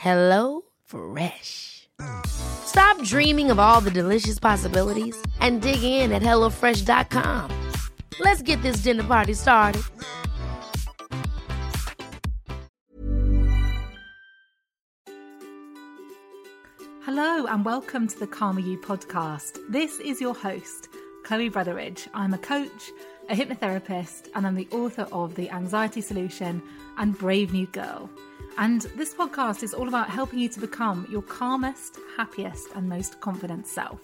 Hello Fresh. Stop dreaming of all the delicious possibilities and dig in at HelloFresh.com. Let's get this dinner party started. Hello, and welcome to the Calmer You podcast. This is your host, Chloe Brotheridge. I'm a coach, a hypnotherapist, and I'm the author of The Anxiety Solution and Brave New Girl. And this podcast is all about helping you to become your calmest, happiest, and most confident self.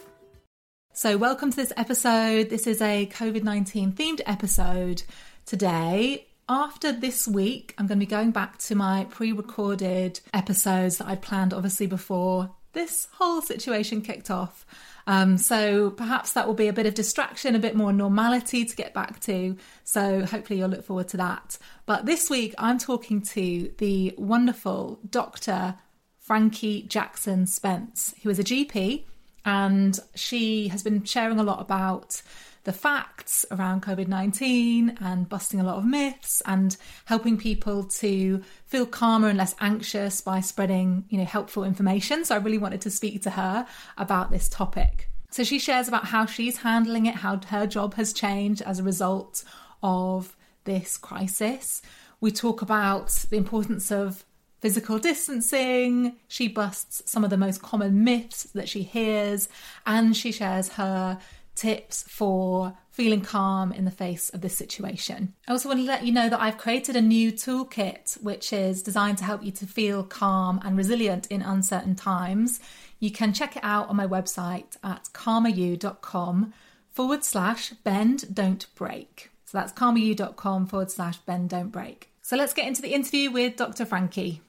So, welcome to this episode. This is a COVID 19 themed episode today. After this week, I'm going to be going back to my pre recorded episodes that I planned, obviously, before this whole situation kicked off. Um, so perhaps that will be a bit of distraction, a bit more normality to get back to. So hopefully you'll look forward to that. But this week I'm talking to the wonderful Dr. Frankie Jackson Spence, who is a GP and she has been sharing a lot about the facts around COVID 19 and busting a lot of myths and helping people to feel calmer and less anxious by spreading, you know, helpful information. So I really wanted to speak to her about this topic. So she shares about how she's handling it, how her job has changed as a result of this crisis. We talk about the importance of physical distancing. She busts some of the most common myths that she hears, and she shares her tips for feeling calm in the face of this situation. I also want to let you know that I've created a new toolkit which is designed to help you to feel calm and resilient in uncertain times. You can check it out on my website at calmeryou.com forward slash bend don't break. So that's calmeryou.com forward slash bend don't break. So let's get into the interview with Dr. Frankie.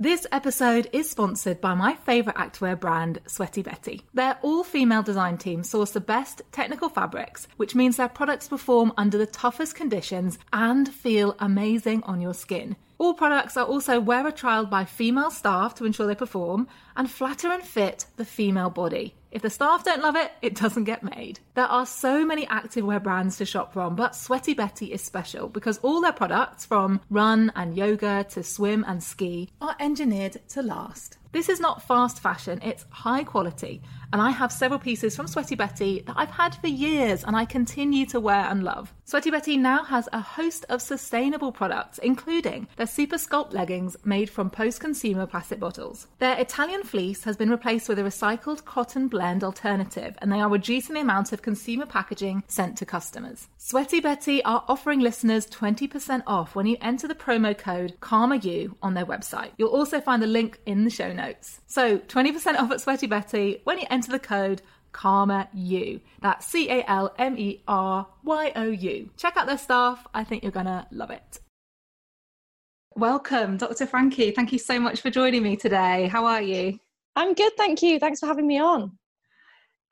This episode is sponsored by my favourite activewear brand, Sweaty Betty. Their all female design team source the best technical fabrics, which means their products perform under the toughest conditions and feel amazing on your skin. All products are also wearer trialed by female staff to ensure they perform and flatter and fit the female body. If the staff don't love it, it doesn't get made. There are so many activewear brands to shop from, but Sweaty Betty is special because all their products, from run and yoga to swim and ski, are engineered to last. This is not fast fashion, it's high quality. And I have several pieces from Sweaty Betty that I've had for years and I continue to wear and love. Sweaty Betty now has a host of sustainable products, including their Super Sculpt leggings made from post consumer plastic bottles. Their Italian fleece has been replaced with a recycled cotton blend alternative, and they are reducing the amount of consumer packaging sent to customers. Sweaty Betty are offering listeners 20% off when you enter the promo code CalmerYou on their website. You'll also find the link in the show notes. So 20% off at Sweaty Betty when you enter the code Calmer You. That's C A L M E R Y O U. Check out their stuff. I think you're going to love it. Welcome, Dr. Frankie. Thank you so much for joining me today. How are you? I'm good, thank you. Thanks for having me on.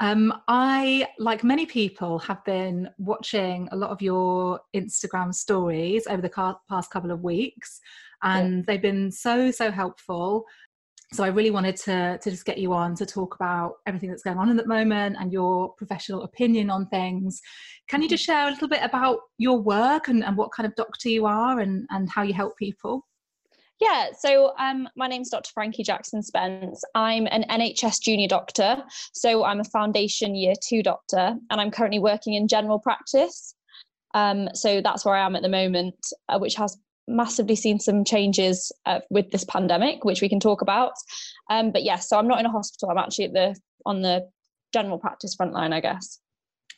Um, I, like many people, have been watching a lot of your Instagram stories over the past couple of weeks, and yeah. they've been so, so helpful so I really wanted to to just get you on to talk about everything that's going on at the moment and your professional opinion on things. Can you just mm-hmm. share a little bit about your work and, and what kind of doctor you are and, and how you help people? Yeah, so um, my name's Dr. Frankie Jackson Spence. I'm an NHS junior doctor, so I'm a foundation year two doctor, and I'm currently working in general practice. Um, so that's where I am at the moment, uh, which has massively seen some changes uh, with this pandemic, which we can talk about. Um, but yes, so I'm not in a hospital. I'm actually at the on the general practice front line, I guess.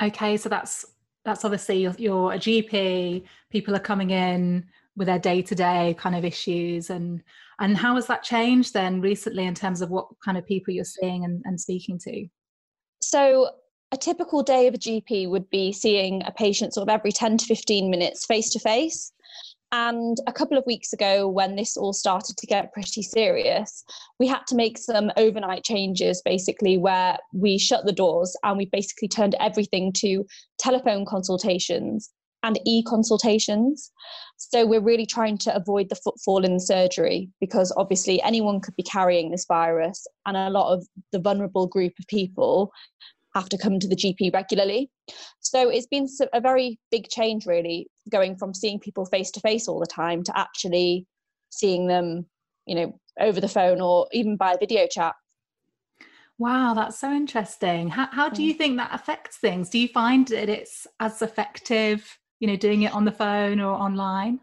Okay, so that's that's obviously you're, you're a GP. People are coming in with their day-to-day kind of issues, and and how has that changed then recently in terms of what kind of people you're seeing and, and speaking to? So a typical day of a GP would be seeing a patient sort of every 10 to 15 minutes face to face. And a couple of weeks ago, when this all started to get pretty serious, we had to make some overnight changes basically, where we shut the doors and we basically turned everything to telephone consultations and e consultations. So we're really trying to avoid the footfall in the surgery because obviously anyone could be carrying this virus, and a lot of the vulnerable group of people have to come to the GP regularly. So it's been a very big change, really, going from seeing people face to face all the time to actually seeing them, you know, over the phone or even by video chat. Wow, that's so interesting. How, how do you mm. think that affects things? Do you find that it's as effective, you know, doing it on the phone or online?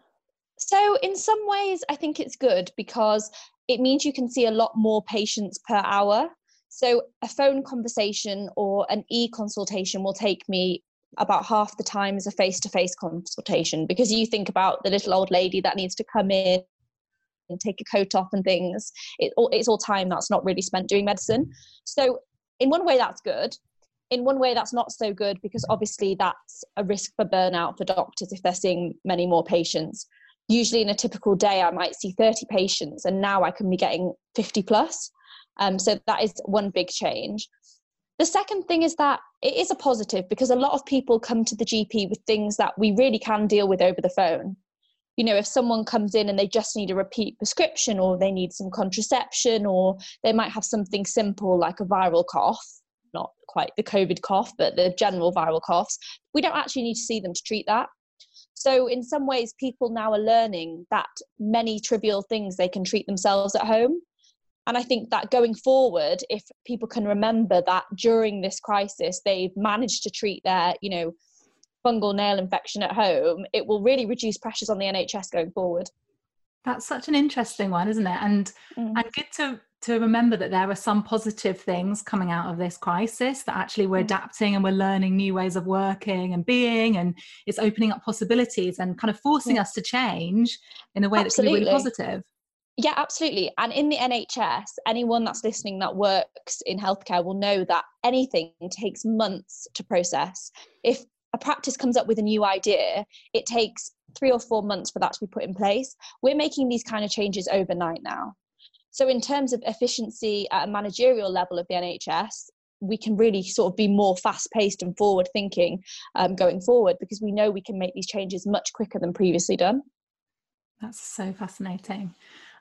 So, in some ways, I think it's good because it means you can see a lot more patients per hour. So a phone conversation or an e consultation will take me about half the time as a face to face consultation because you think about the little old lady that needs to come in and take a coat off and things. It, it's all time that's not really spent doing medicine. So, in one way, that's good. In one way, that's not so good because obviously that's a risk for burnout for doctors if they're seeing many more patients. Usually, in a typical day, I might see 30 patients, and now I can be getting 50 plus. Um, so that is one big change. The second thing is that it is a positive because a lot of people come to the GP with things that we really can deal with over the phone. You know, if someone comes in and they just need a repeat prescription or they need some contraception or they might have something simple like a viral cough, not quite the COVID cough, but the general viral coughs, we don't actually need to see them to treat that. So, in some ways, people now are learning that many trivial things they can treat themselves at home and I think that going forward, if people can remember that during this crisis they've managed to treat their, you know, fungal nail infection at home, it will really reduce pressures on the NHS going forward. That's such an interesting one, isn't it? And mm. and good to to remember that there are some positive things coming out of this crisis that actually we're mm. adapting and we're learning new ways of working and being and it's opening up possibilities and kind of forcing yeah. us to change in a way Absolutely. that can be really positive yeah, absolutely. And in the NHS, anyone that's listening that works in healthcare will know that anything takes months to process. If a practice comes up with a new idea, it takes three or four months for that to be put in place. We're making these kind of changes overnight now. So, in terms of efficiency at a managerial level of the NHS, we can really sort of be more fast paced and forward thinking um, going forward because we know we can make these changes much quicker than previously done. That's so fascinating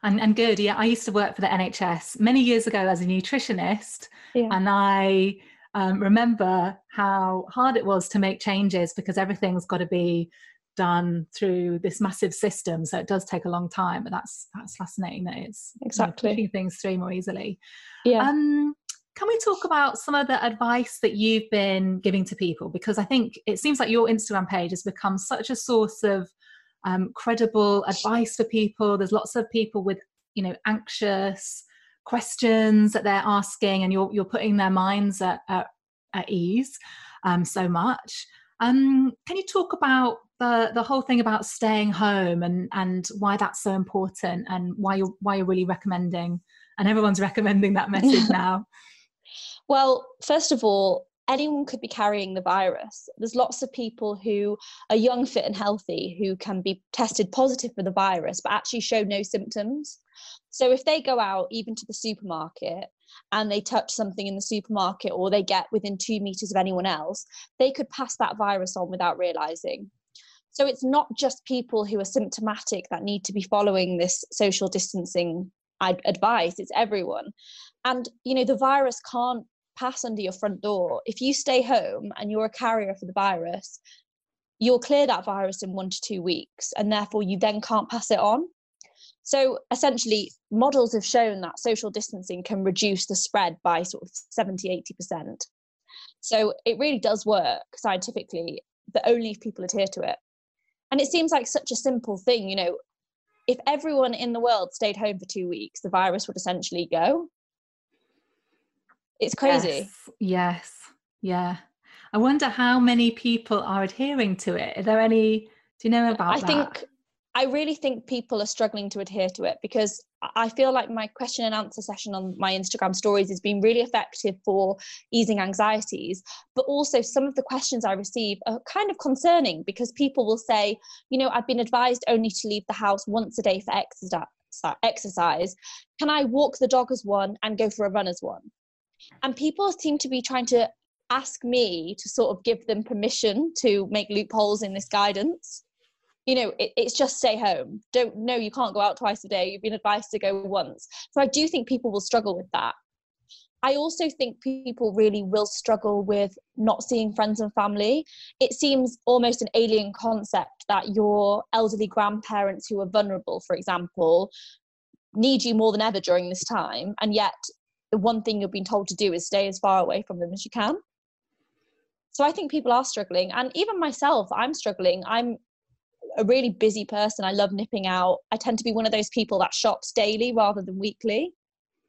and, and good. Yeah, I used to work for the NHS many years ago as a nutritionist, yeah. and I um, remember how hard it was to make changes because everything's got to be done through this massive system. So it does take a long time, but that's that's fascinating that it's exactly you know, things through more easily. Yeah. Um, can we talk about some of the advice that you've been giving to people? Because I think it seems like your Instagram page has become such a source of um, credible advice for people. There's lots of people with, you know, anxious questions that they're asking, and you're you're putting their minds at at, at ease um, so much. Um, can you talk about the the whole thing about staying home and and why that's so important and why you're why you're really recommending and everyone's recommending that message now? well, first of all, anyone could be carrying the virus. There's lots of people who are young, fit, and healthy who can be tested positive for the virus but actually show no symptoms. So if they go out even to the supermarket and they touch something in the supermarket or they get within two meters of anyone else, they could pass that virus on without realizing. So it's not just people who are symptomatic that need to be following this social distancing advice, it's everyone. And, you know, the virus can't pass under your front door, if you stay home and you're a carrier for the virus, you'll clear that virus in one to two weeks, and therefore you then can't pass it on. So essentially, models have shown that social distancing can reduce the spread by sort of 70, 80%. So it really does work scientifically, but only if people adhere to it. And it seems like such a simple thing, you know, if everyone in the world stayed home for two weeks, the virus would essentially go. It's crazy. Yes. yes. Yeah. I wonder how many people are adhering to it. Are there any? Do you know about I that? think I really think people are struggling to adhere to it because I feel like my question and answer session on my Instagram stories has been really effective for easing anxieties. But also, some of the questions I receive are kind of concerning because people will say, you know, I've been advised only to leave the house once a day for exercise. Can I walk the dog as one and go for a run as one? And people seem to be trying to ask me to sort of give them permission to make loopholes in this guidance. You know it, it's just stay home. Don't no you can't go out twice a day. You've been advised to go once. So i do think people will struggle with that. I also think people really will struggle with not seeing friends and family. It seems almost an alien concept that your elderly grandparents who are vulnerable for example need you more than ever during this time. And yet the one thing you've been told to do is stay as far away from them as you can so i think people are struggling and even myself i'm struggling i'm a really busy person. I love nipping out. I tend to be one of those people that shops daily rather than weekly.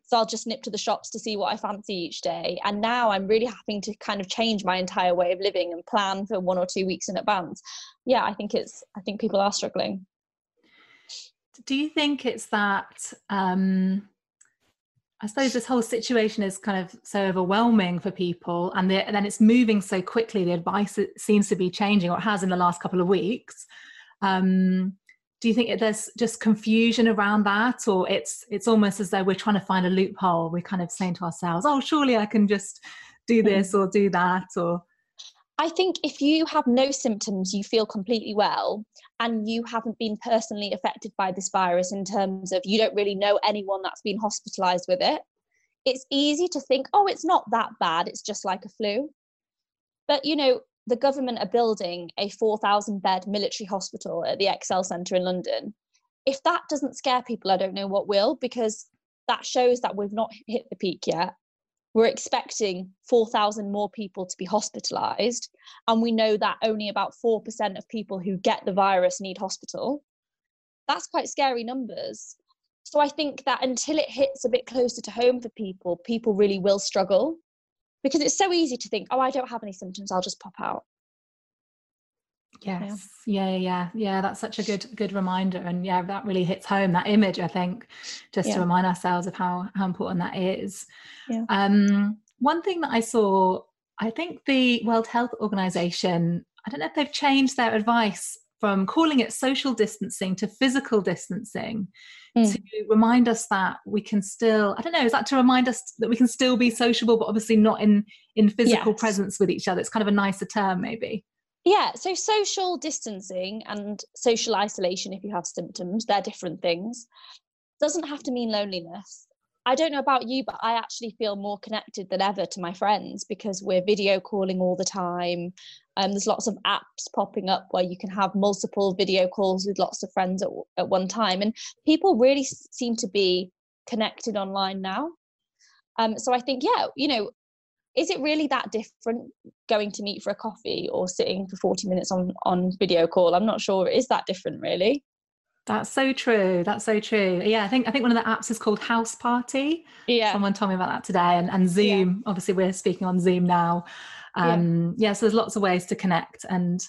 So I'll just nip to the shops to see what I fancy each day. And now I'm really having to kind of change my entire way of living and plan for one or two weeks in advance. Yeah, I think it's I think people are struggling. Do you think it's that um I suppose this whole situation is kind of so overwhelming for people, and, the, and then it's moving so quickly. The advice seems to be changing, or it has in the last couple of weeks. Um, do you think there's just confusion around that, or it's it's almost as though we're trying to find a loophole? We're kind of saying to ourselves, "Oh, surely I can just do hmm. this or do that," or I think if you have no symptoms, you feel completely well, and you haven't been personally affected by this virus in terms of you don't really know anyone that's been hospitalized with it, it's easy to think, oh, it's not that bad, it's just like a flu. But, you know, the government are building a 4,000 bed military hospital at the ExCeL Centre in London. If that doesn't scare people, I don't know what will, because that shows that we've not hit the peak yet. We're expecting 4,000 more people to be hospitalised, and we know that only about 4% of people who get the virus need hospital. That's quite scary numbers. So I think that until it hits a bit closer to home for people, people really will struggle because it's so easy to think, oh, I don't have any symptoms, I'll just pop out. Yes. Yeah. yeah, yeah, yeah. That's such a good good reminder. And yeah, that really hits home that image, I think, just yeah. to remind ourselves of how how important that is. Yeah. Um, one thing that I saw, I think the World Health Organization, I don't know if they've changed their advice from calling it social distancing to physical distancing mm. to remind us that we can still i don't know is that to remind us that we can still be sociable but obviously not in in physical yes. presence with each other it's kind of a nicer term maybe yeah so social distancing and social isolation if you have symptoms they're different things doesn't have to mean loneliness I don't know about you, but I actually feel more connected than ever to my friends because we're video calling all the time. Um, there's lots of apps popping up where you can have multiple video calls with lots of friends at, at one time. And people really seem to be connected online now. Um, so I think, yeah, you know, is it really that different going to meet for a coffee or sitting for 40 minutes on, on video call? I'm not sure. Is that different, really? That's so true. That's so true. Yeah, I think I think one of the apps is called House Party. Yeah. Someone told me about that today. And and Zoom. Yeah. Obviously, we're speaking on Zoom now. Um, yeah. yeah. So there's lots of ways to connect, and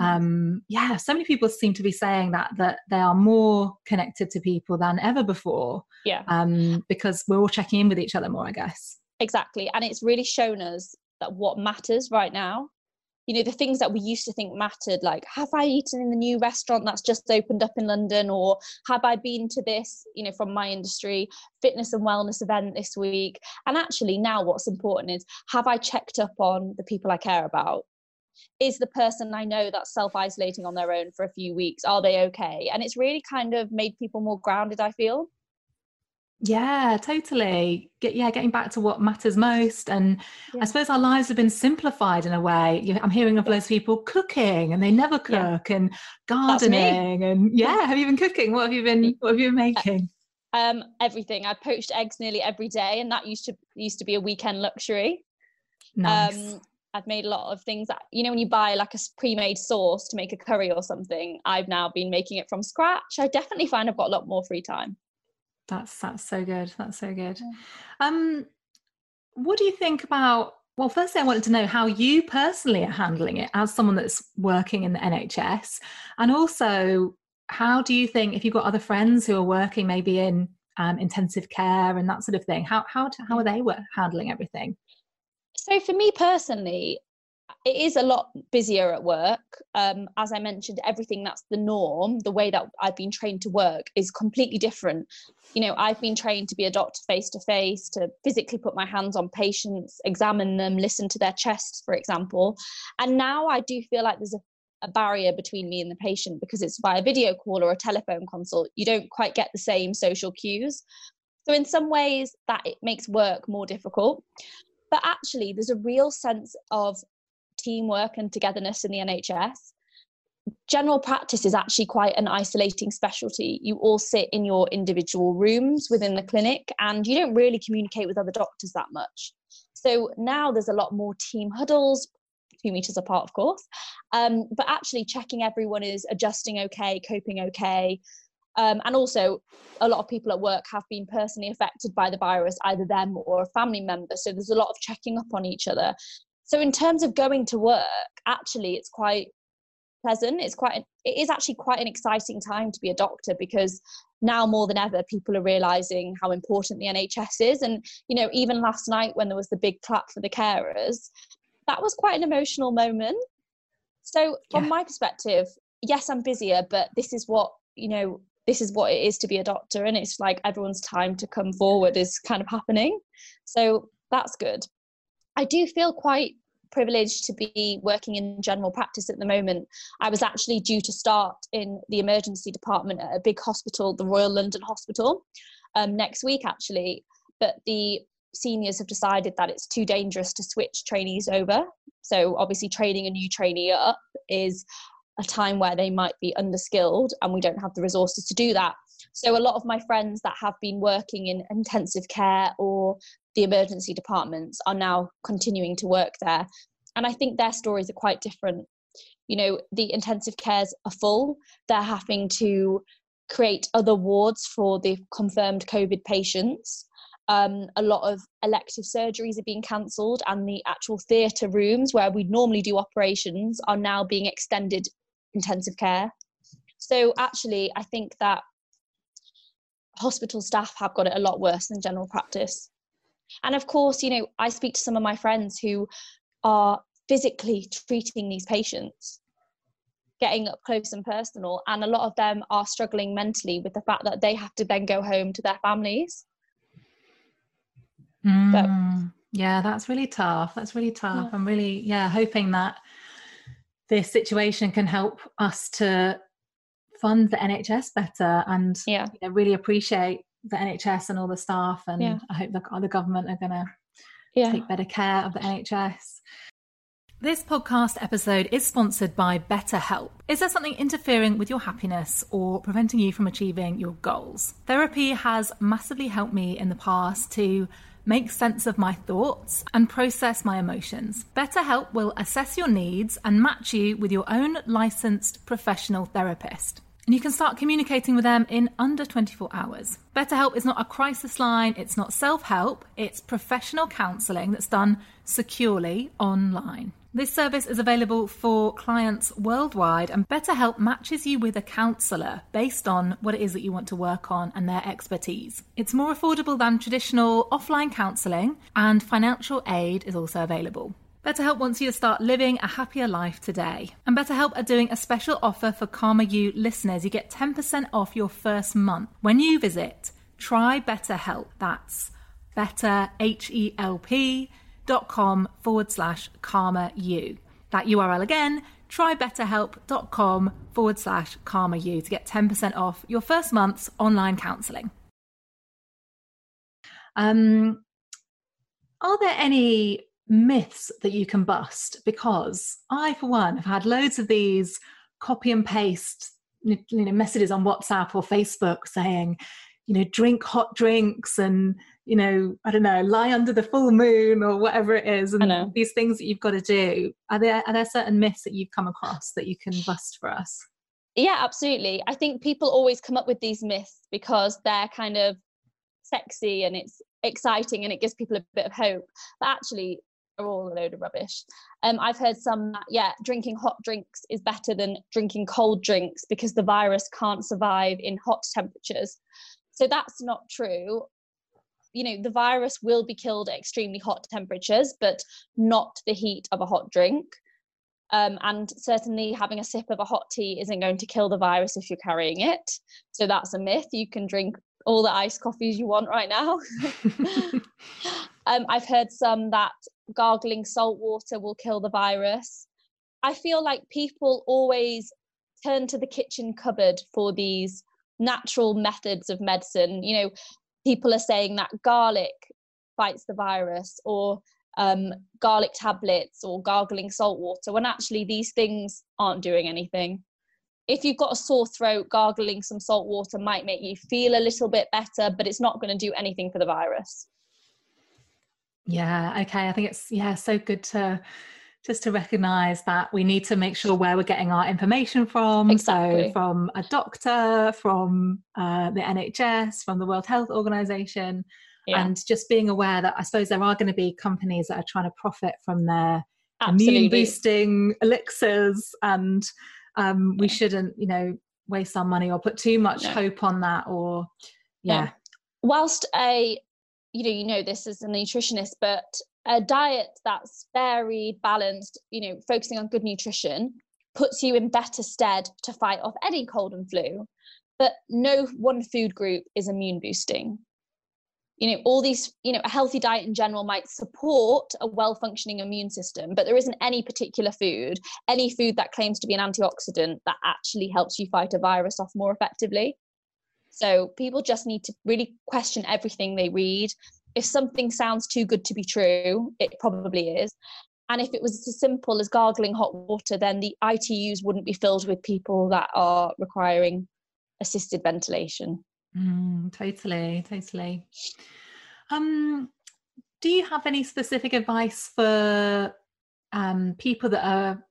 mm. um, yeah, so many people seem to be saying that that they are more connected to people than ever before. Yeah. Um, because we're all checking in with each other more, I guess. Exactly, and it's really shown us that what matters right now you know the things that we used to think mattered like have i eaten in the new restaurant that's just opened up in london? or have i been to this? you know from my industry fitness and wellness event this week and actually now what's important is have i checked up on the people i care about? Is the person i know that's self-isolating on their own for a few weeks are they okay? and it's really kind of made people more grounded i feel yeah, totally. Get, yeah, getting back to what matters most. And yeah. I suppose our lives have been simplified in a way. I'm hearing of loads of people cooking and they never cook yeah. and gardening and yeah, have you been cooking? What have you been what have you been making? Um, everything. I poached eggs nearly every day and that used to used to be a weekend luxury. Nice. Um, I've made a lot of things that you know when you buy like a pre-made sauce to make a curry or something. I've now been making it from scratch. I definitely find I've got a lot more free time. That's that's so good. That's so good. Um, what do you think about Well, firstly, I wanted to know how you personally are handling it as someone that's working in the NHS. And also, how do you think, if you've got other friends who are working maybe in um, intensive care and that sort of thing, how, how, how are they handling everything? So, for me personally, it is a lot busier at work. Um, as I mentioned, everything that's the norm, the way that I've been trained to work is completely different. You know, I've been trained to be a doctor face to face, to physically put my hands on patients, examine them, listen to their chests, for example. And now I do feel like there's a, a barrier between me and the patient because it's via video call or a telephone consult. You don't quite get the same social cues. So, in some ways, that it makes work more difficult but actually there's a real sense of teamwork and togetherness in the NHS. General practice is actually quite an isolating specialty. You all sit in your individual rooms within the clinic and you don't really communicate with other doctors that much. So now there's a lot more team huddles, two meters apart, of course, um, but actually checking everyone is adjusting okay, coping okay. Um, and also, a lot of people at work have been personally affected by the virus, either them or a family member. So there's a lot of checking up on each other so in terms of going to work actually it's quite pleasant. It's quite it is actually quite an exciting time to be a doctor because now more than ever people are realizing how important the nhs is. And you know even last night when there was the big clap for the carers that was quite an emotional moment. So from yeah. my perspective yes i'm busier but this is what you know this is what it is to be a doctor. And it's like everyone's time to come forward is kind of happening. So that's good I do feel quite privileged to be working in general practice at the moment. I was actually due to start in the emergency department at a big hospital, the Royal London Hospital, um, next week actually. But the seniors have decided that it's too dangerous to switch trainees over. So obviously, training a new trainee up is a time where they might be underskilled, and we don't have the resources to do that. So a lot of my friends that have been working in intensive care or the emergency departments are now continuing to work there. And I think their stories are quite different. You know, the intensive cares are full, they're having to create other wards for the confirmed COVID patients. Um, a lot of elective surgeries are being cancelled, and the actual theatre rooms where we normally do operations are now being extended intensive care. So, actually, I think that hospital staff have got it a lot worse than general practice. And of course, you know, I speak to some of my friends who are physically treating these patients, getting up close and personal, and a lot of them are struggling mentally with the fact that they have to then go home to their families. Mm, but, yeah, that's really tough. That's really tough. Yeah. I'm really, yeah, hoping that this situation can help us to fund the NHS better and yeah. You know, really appreciate the NHS and all the staff. And yeah. I hope the, the government are going to yeah. take better care of the NHS. This podcast episode is sponsored by BetterHelp. Is there something interfering with your happiness or preventing you from achieving your goals? Therapy has massively helped me in the past to make sense of my thoughts and process my emotions. BetterHelp will assess your needs and match you with your own licensed professional therapist and you can start communicating with them in under 24 hours. BetterHelp is not a crisis line, it's not self help, it's professional counselling that's done securely online. This service is available for clients worldwide, and BetterHelp matches you with a counsellor based on what it is that you want to work on and their expertise. It's more affordable than traditional offline counselling, and financial aid is also available. BetterHelp wants you to start living a happier life today. And BetterHelp are doing a special offer for Calmer You listeners. You get 10% off your first month when you visit Try BetterHelp. That's better, H-E-L-P dot com forward slash Calmer You. That URL again, trybetterhelp.com forward slash Calmer You to get 10% off your first month's online counselling. Um, are there any myths that you can bust because I, for one, have had loads of these copy and paste you know messages on WhatsApp or Facebook saying, you know, drink hot drinks and you know, I don't know, lie under the full moon or whatever it is, and these things that you've got to do. Are there are there certain myths that you've come across that you can bust for us? Yeah, absolutely. I think people always come up with these myths because they're kind of sexy and it's exciting and it gives people a bit of hope. But actually, all a load of rubbish. Um, I've heard some that, yeah, drinking hot drinks is better than drinking cold drinks because the virus can't survive in hot temperatures. So that's not true. You know, the virus will be killed at extremely hot temperatures, but not the heat of a hot drink. Um, and certainly having a sip of a hot tea isn't going to kill the virus if you're carrying it. So that's a myth. You can drink all the iced coffees you want right now. um, I've heard some that gargling salt water will kill the virus. I feel like people always turn to the kitchen cupboard for these natural methods of medicine. You know, people are saying that garlic fights the virus or um, garlic tablets or gargling salt water when actually these things aren't doing anything. If you've got a sore throat, gargling some salt water might make you feel a little bit better, but it's not going to do anything for the virus. Yeah, okay. I think it's yeah, so good to just to recognize that we need to make sure where we're getting our information from. Exactly. So, from a doctor, from uh, the NHS, from the World Health Organization, yeah. and just being aware that I suppose there are going to be companies that are trying to profit from their Absolutely. immune boosting elixirs, and um, we shouldn't, you know, waste our money or put too much no. hope on that. Or, yeah. No. Whilst a you know, you know this as a nutritionist, but a diet that's very balanced, you know, focusing on good nutrition puts you in better stead to fight off any cold and flu. But no one food group is immune boosting. You know, all these, you know, a healthy diet in general might support a well functioning immune system, but there isn't any particular food, any food that claims to be an antioxidant that actually helps you fight a virus off more effectively. So people just need to really question everything they read. If something sounds too good to be true, it probably is. And if it was as simple as gargling hot water, then the ITUs wouldn't be filled with people that are requiring assisted ventilation. Mm, totally, totally. Um, do you have any specific advice for um, people that are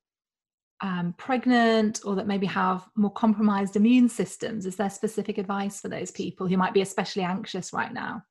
um, pregnant or that maybe have more compromised immune systems? Is there specific advice for those people who might be especially anxious right now?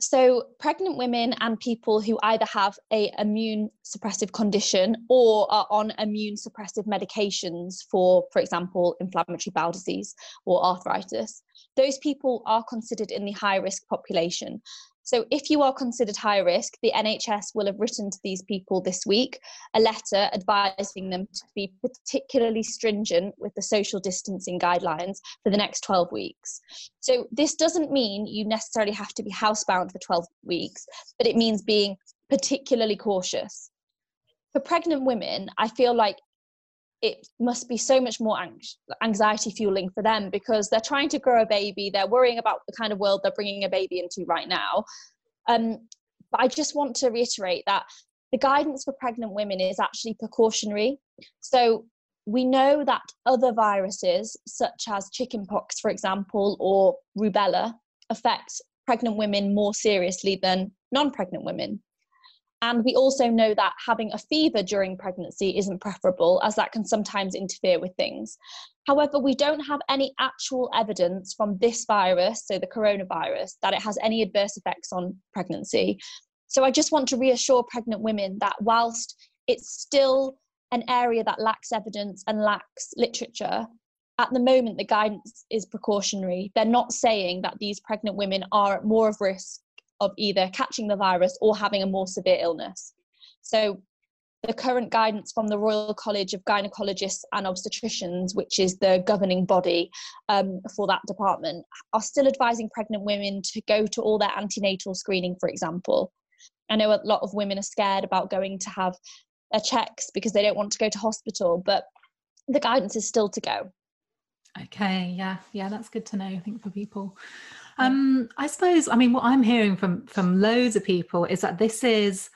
So, pregnant women and people who either have a immune suppressive condition or are on immune suppressive medications for, for example, inflammatory bowel disease or arthritis, those people are considered in the high risk population. So, if you are considered high risk, the NHS will have written to these people this week a letter advising them to be particularly stringent with the social distancing guidelines for the next 12 weeks. So, this doesn't mean you necessarily have to be housebound for 12 weeks, but it means being particularly cautious. For pregnant women, I feel like it must be so much more anxiety fueling for them because they're trying to grow a baby they're worrying about the kind of world they're bringing a baby into right now. Um, but i just want to reiterate that the guidance for pregnant women is actually precautionary. So we know that other viruses such as chickenpox for example or rubella affect pregnant women more seriously than non-pregnant women and we also know that having a fever during pregnancy isn't preferable, as that can sometimes interfere with things. However, we don't have any actual evidence from this virus, so the coronavirus, that it has any adverse effects on pregnancy. So I just want to reassure pregnant women that whilst it's still an area that lacks evidence and lacks literature, at the moment the guidance is precautionary. They're not saying that these pregnant women are at more of risk of either catching the virus or having a more severe illness. So, the current guidance from the Royal College of Gynecologists and Obstetricians, which is the governing body um, for that department, are still advising pregnant women to go to all their antenatal screening, for example. I know a lot of women are scared about going to have their checks because they don't want to go to hospital, but the guidance is still to go. Okay, yeah, yeah, that's good to know, I think, for people. Um, I suppose, I mean, what I'm hearing from from loads of people is that this is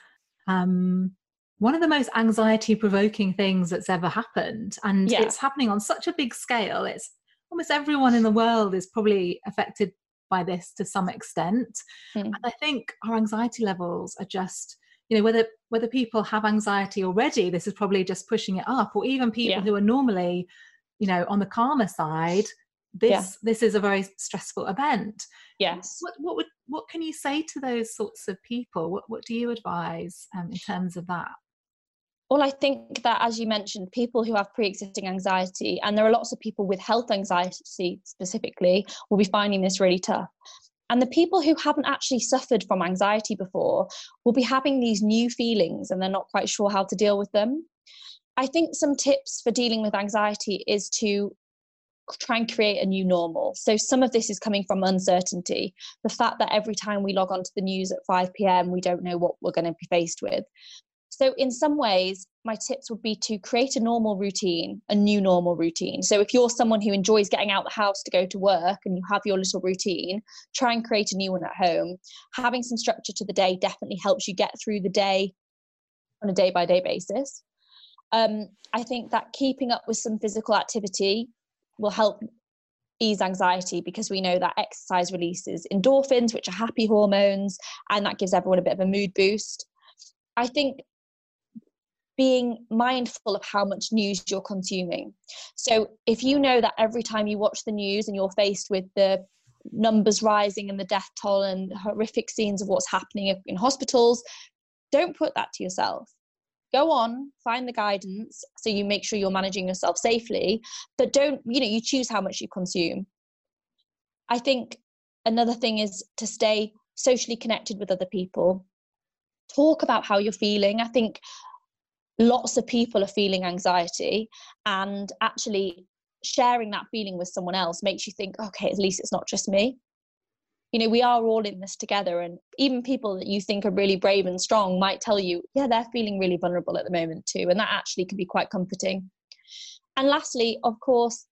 um, one of the most anxiety provoking things that's ever happened, and yeah. it's happening on such a big scale. It's almost everyone in the world is probably affected by this to some extent, mm. and I think our anxiety levels are just you know whether whether people have anxiety already this is probably just pushing it up or even people yeah. who are normally you know on the calmer side this yeah. this is a very stressful event. Yes. What what would what can you say to those sorts of people? What what do you advise um, in terms of that? Well i think that as you mentioned people who have pre-existing anxiety and there are lots of people with health anxiety specifically will be finding this really tough. And the people who haven't actually suffered from anxiety before will be having these new feelings and they're not quite sure how to deal with them. I think some tips for dealing with anxiety is to try and create a new normal. So some of this is coming from uncertainty. The fact that every time we log onto the news at 5 p.m., we don't know what we're going to be faced with. So, in some ways, my tips would be to create a normal routine, a new normal routine. So, if you're someone who enjoys getting out the house to go to work and you have your little routine, try and create a new one at home. Having some structure to the day definitely helps you get through the day on a day by day basis. Um, I think that keeping up with some physical activity will help ease anxiety because we know that exercise releases endorphins, which are happy hormones, and that gives everyone a bit of a mood boost. I think being mindful of how much news you're consuming. So if you know that every time you watch the news and you're faced with the numbers rising and the death toll and horrific scenes of what's happening in hospitals, don't put that to yourself. Go on, find the guidance so you make sure you're managing yourself safely, but don't, you know, you choose how much you consume. I think another thing is to stay socially connected with other people. Talk about how you're feeling. I think lots of people are feeling anxiety and actually sharing that feeling with someone else makes you think okay at least it's not just me you know we are all in this together and even people that you think are really brave and strong might tell you yeah they're feeling really vulnerable at the moment too and that actually can be quite comforting. And lastly of course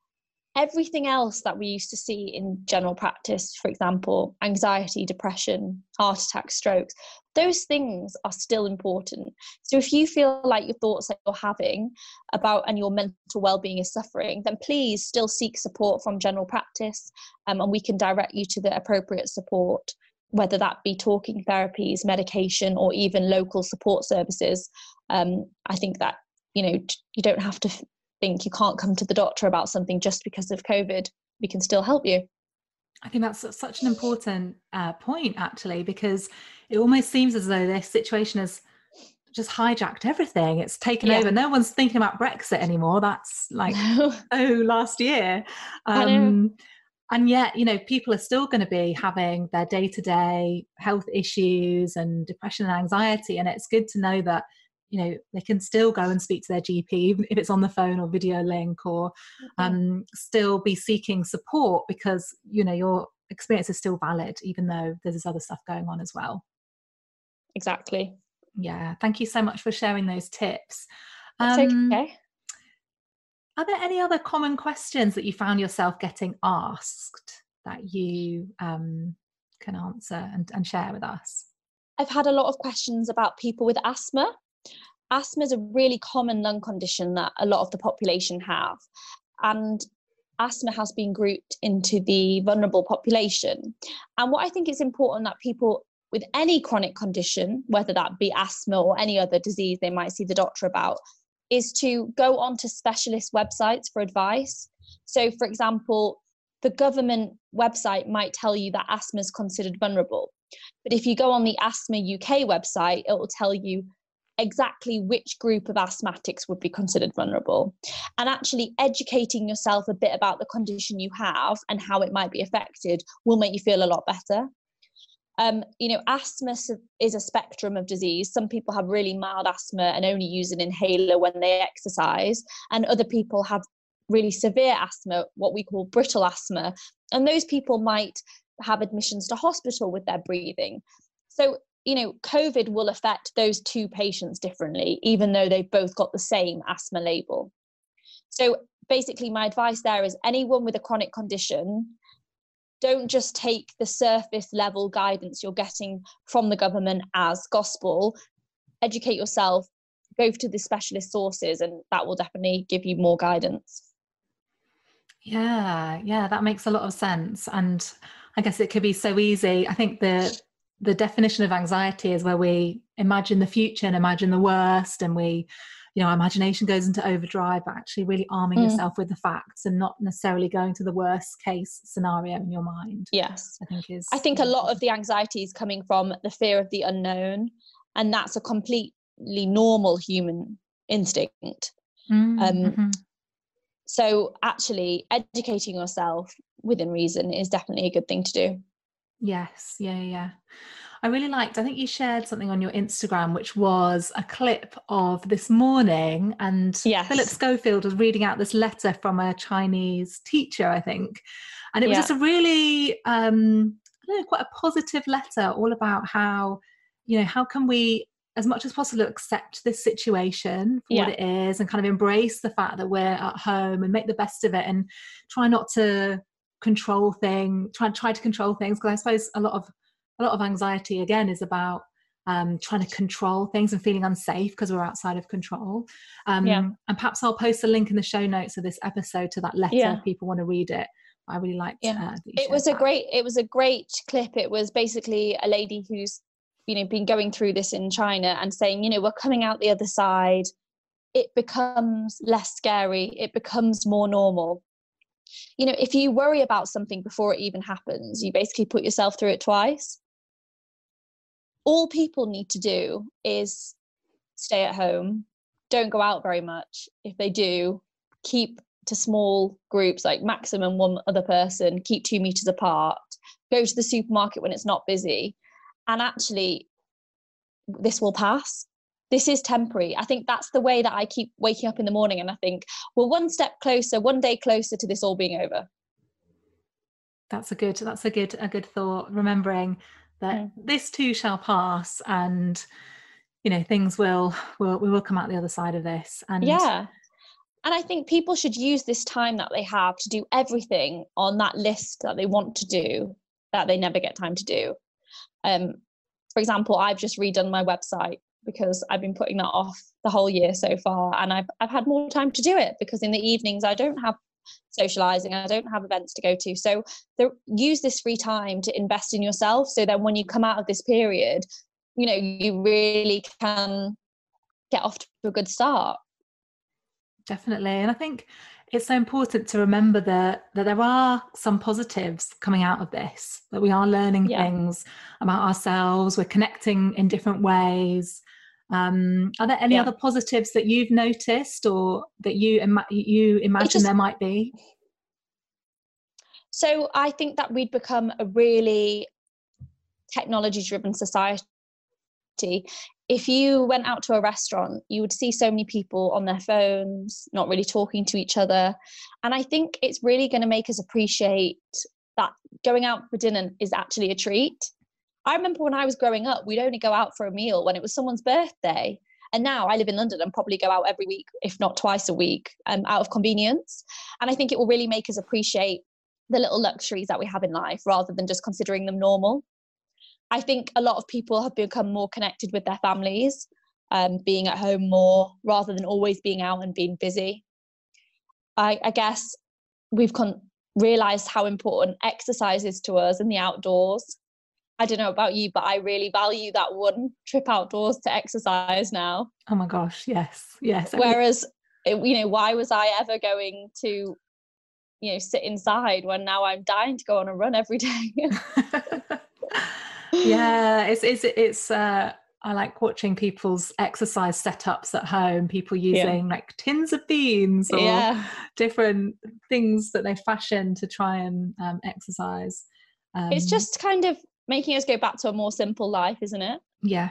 everything else that we used to see in general practice, for example, anxiety, depression, heart attacks, strokes, those things are still important. So if you feel like your thoughts that you're having about and your mental well-being is suffering, then please still seek support from general practice, um, and we can direct you to the appropriate support. Whether that be talking therapies, medication, or even local support services, um, I think that you know you don't have to think you can't come to the doctor about something just because of COVID. We can still help you. I think that's such an important uh, point, actually, because it almost seems as though this situation has just hijacked everything. It's taken yeah. over. No one's thinking about Brexit anymore. That's like oh last year. Um, and yet, you know, people are still going to be having their day to day health issues and depression and anxiety. And it's good to know that you know they can still go and speak to their gp even if it's on the phone or video link or mm-hmm. um, still be seeking support because you know your experience is still valid even though there's this other stuff going on as well. Exactly. Yeah thank you so much for sharing those tips. Um, okay. Are there any other common questions that you found yourself getting asked that you um, can answer and, and share with us? I've had a lot of questions about people with asthma asthma is a really common lung condition that a lot of the population have. And asthma has been grouped into the vulnerable population. And what I think is important that people with any chronic condition, whether that be asthma or any other disease they might see the doctor about, is to go onto specialist websites for advice. So, for example, the government website might tell you that asthma is considered vulnerable. But if you go on the Asthma UK website, it will tell you exactly which group of asthmatics would be considered vulnerable and actually educating yourself a bit about the condition you have and how it might be affected will make you feel a lot better um, you know, asthma is a spectrum of disease. Some people have really mild asthma and only use an inhaler when they exercise, and other people have really severe asthma, what we call brittle asthma. And those people might have admissions to hospital with their breathing. So you know, COVID will affect those two patients differently, even though they've both got the same asthma label. So basically, my advice there is anyone with a chronic condition, don't just take the surface level guidance you're getting from the government as gospel. Educate yourself, go to the specialist sources, and that will definitely give you more guidance. Yeah, yeah, that makes a lot of sense. And I guess it could be so easy. I think the the definition of anxiety is where we imagine the future and imagine the worst and we you know our imagination goes into overdrive but actually really arming mm. yourself with the facts and not necessarily going to the worst case scenario in your mind yes i think is i think a lot of the anxiety is coming from the fear of the unknown and that's a completely normal human instinct mm, um, mm-hmm. so actually educating yourself within reason is definitely a good thing to do yes yeah yeah I really liked, I think you shared something on your Instagram, which was a clip of this morning. And yes. Philip Schofield was reading out this letter from a Chinese teacher, I think. And it was yeah. just a really, um, I don't know, quite a positive letter all about how, you know, how can we as much as possible accept this situation for yeah. what it is and kind of embrace the fact that we're at home and make the best of it and try not to control thing, try try to control things because i suppose a lot of a lot of anxiety again is about um, trying to control things and feeling unsafe because we're outside of control. Um, yeah. And perhaps I'll post a link in the show notes of this episode to that letter yeah. if people want to read it. I really liked. Yeah. Uh, it was a great. It was a great clip. It was basically a lady who's, you know, been going through this in China and saying, you know, we're coming out the other side. It becomes less scary. It becomes more normal. You know, if you worry about something before it even happens, you basically put yourself through it twice all people need to do is stay at home, don't go out very much. If they do, keep to small groups, like maximum one other person, keep two meters apart, go to the supermarket when it's not busy. And actually, this will pass. This is temporary. I think that's the way that I keep waking up in the morning and I think, well, one step closer, one day closer to this all being over. That's a good, that's a good, a good thought. Remembering that mm. this too shall pass and you know things will will we will come out the other side of this and yeah and i think people should use this time that they have to do everything on that list that they want to do that they never get time to do um for example i've just redone my website because I've been putting that off the whole year so far and I've I've had more time to do it because in the evenings I don't have socializing i don't have events to go to. So the, use this free time to invest in yourself so then when you come out of this period you know you really can get off to a good start. Definitely. And i think it's so important to remember that that there are some positives coming out of this that we are learning yeah. things about ourselves we're connecting in different ways um, are there any yeah. other positives that you've noticed or that you ima- you imagine just, there might be? So I think that we'd become a really technology driven society. If you went out to a restaurant, you would see so many people on their phones, not really talking to each other. And I think it's really going to make us appreciate that going out for dinner is actually a treat I remember when I was growing up, we'd only go out for a meal when it was someone's birthday. And now I live in London and probably go out every week, if not twice a week, um, out of convenience. And I think it will really make us appreciate the little luxuries that we have in life rather than just considering them normal. I think a lot of people have become more connected with their families, um, being at home more rather than always being out and being busy. I, I guess we've con- realized how important exercise is to us in the outdoors I don't know about you, but I really value that one trip outdoors to exercise now. Oh my gosh, yes, yes. Whereas, you know, why was I ever going to, you know, sit inside when now I'm dying to go on a run every day? yeah, it's it's it's. uh I like watching people's exercise setups at home, people using yeah. like tins of beans or yeah. different things that they fashion to try and um, exercise. Um, it's just kind of making us go back to a more simple life, isn't it? Yeah.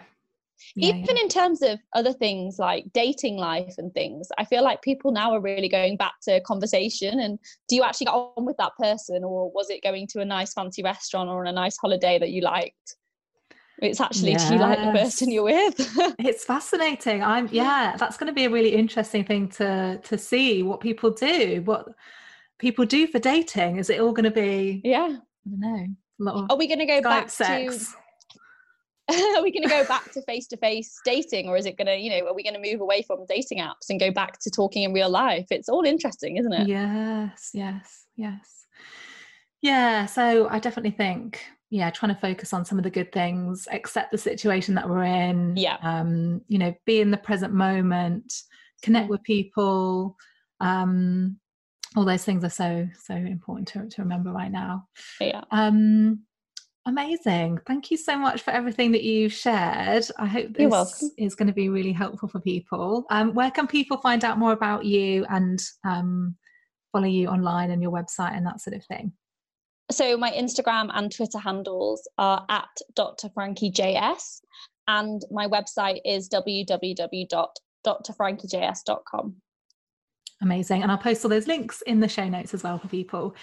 yeah Even yeah. in terms of other things like dating life and things, I feel like people now are really going back to conversation and do you actually get on with that person or was it going to a nice fancy restaurant or on a nice holiday that you liked? It's actually yes. do you like the person you're with? it's fascinating. I'm yeah, that's going to be a really interesting thing to to see what people do, what people do for dating. Is it all going to be Yeah. I don't know are we going to go Skype back sex. to are we going to go back to face to face dating or is it going to you know are we going to move away from dating apps and go back to talking in real life it's all interesting isn't it yes yes yes yeah so i definitely think yeah trying to focus on some of the good things accept the situation that we're in yeah um you know be in the present moment connect with people. Um, all those things are so so important to, to remember right now. Yeah. Um, amazing. Thank you so much for everything that you've shared. I hope this is going to be really helpful for people. Um, where can people find out more about you and um, follow you online and your website and that sort of thing? So my Instagram and Twitter handles are at Dr. Frankie JS, and my website is www.drfrankiejs.com. Amazing. And I'll post all those links in the show notes as well for people.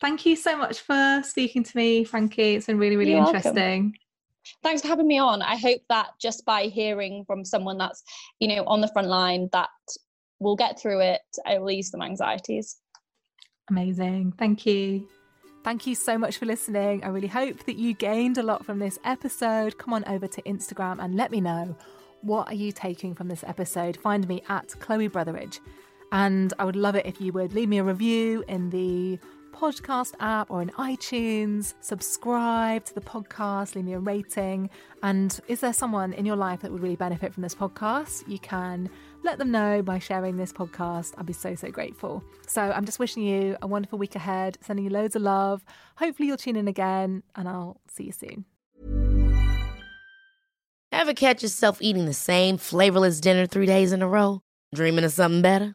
Thank you so much for speaking to me, Frankie. It's been really, really You're interesting. Welcome. Thanks for having me on. I hope that just by hearing from someone that's, you know, on the front line, that we'll get through it. it will ease some anxieties. Amazing. Thank you. Thank you so much for listening. I really hope that you gained a lot from this episode. Come on over to Instagram and let me know what are you taking from this episode. Find me at Chloe Brotheridge. And I would love it if you would leave me a review in the podcast app or in iTunes, subscribe to the podcast, leave me a rating. And is there someone in your life that would really benefit from this podcast? You can let them know by sharing this podcast. I'd be so, so grateful. So I'm just wishing you a wonderful week ahead, sending you loads of love. Hopefully, you'll tune in again, and I'll see you soon. Ever catch yourself eating the same flavorless dinner three days in a row? Dreaming of something better?